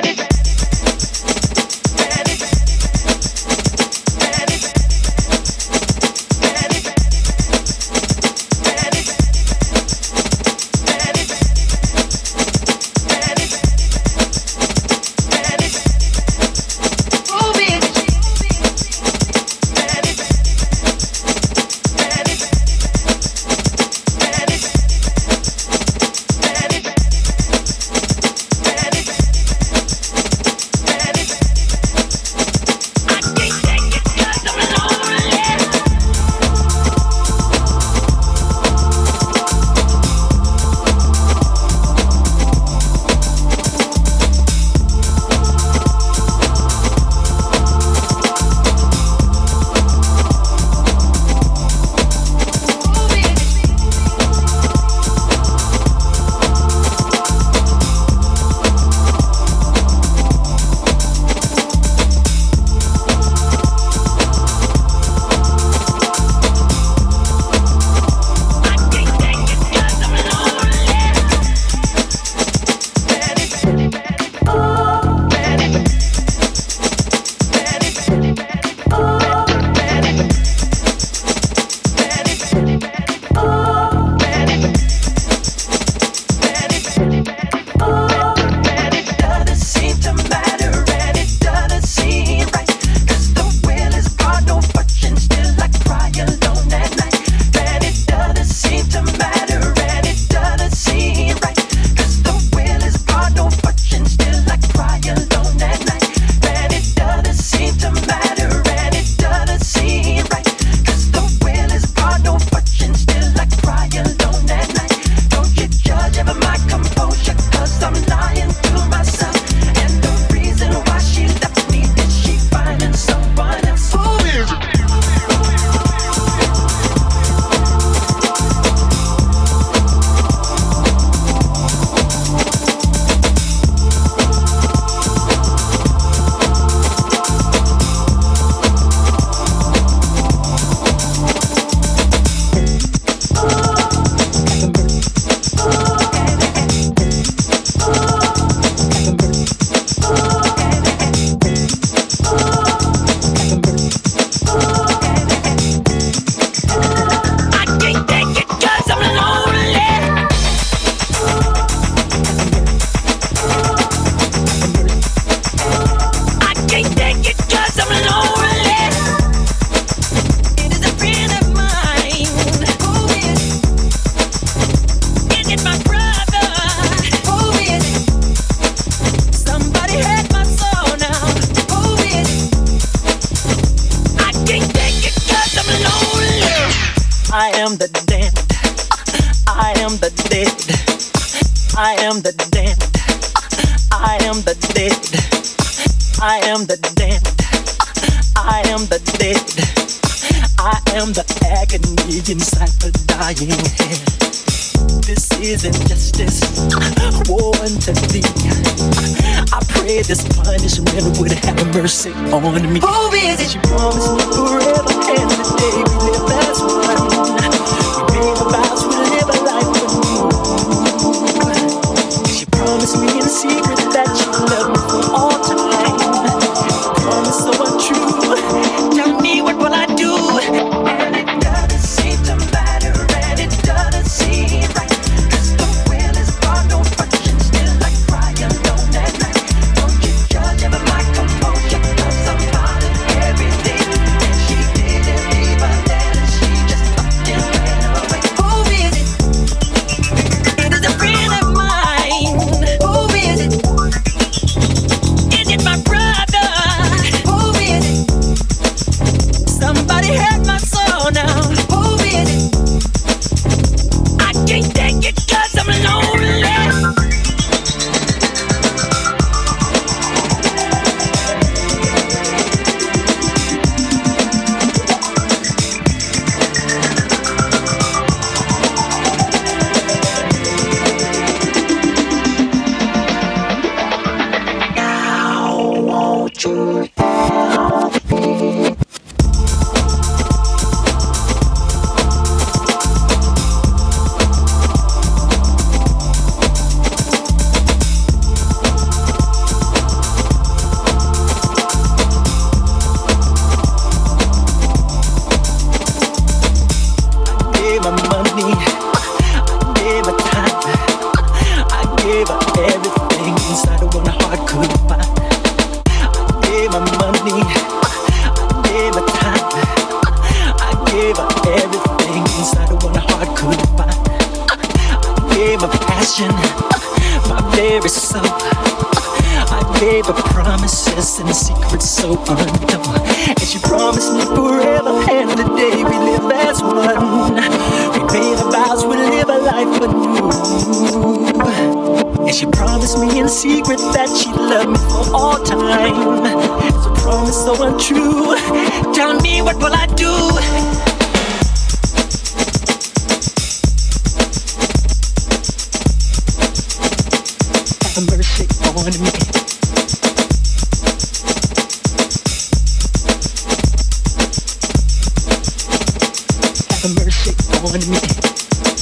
ready. I am the damned. I am the dead. I am the damned. I am the dead. I am the damned. I am the dead. I am the agony inside the dying hand. This isn't justice. War unto thee afraid this punishment would have mercy on me. Hope is it? She promised me forever and the day we live as one. me. I gave her time. I gave her everything inside of what my heart could find. I gave her money. I gave her time. I gave her everything inside of what my heart could find. I gave her passion, my very soul. I gave her promises and secrets so unknown. And she promised me forever and the day we live as one. Made our vows, we live a life anew. And she promised me in secret that she'd love me for all time. It's a promise so untrue. Tell me, what will I do? mercy on me. Mercy on me.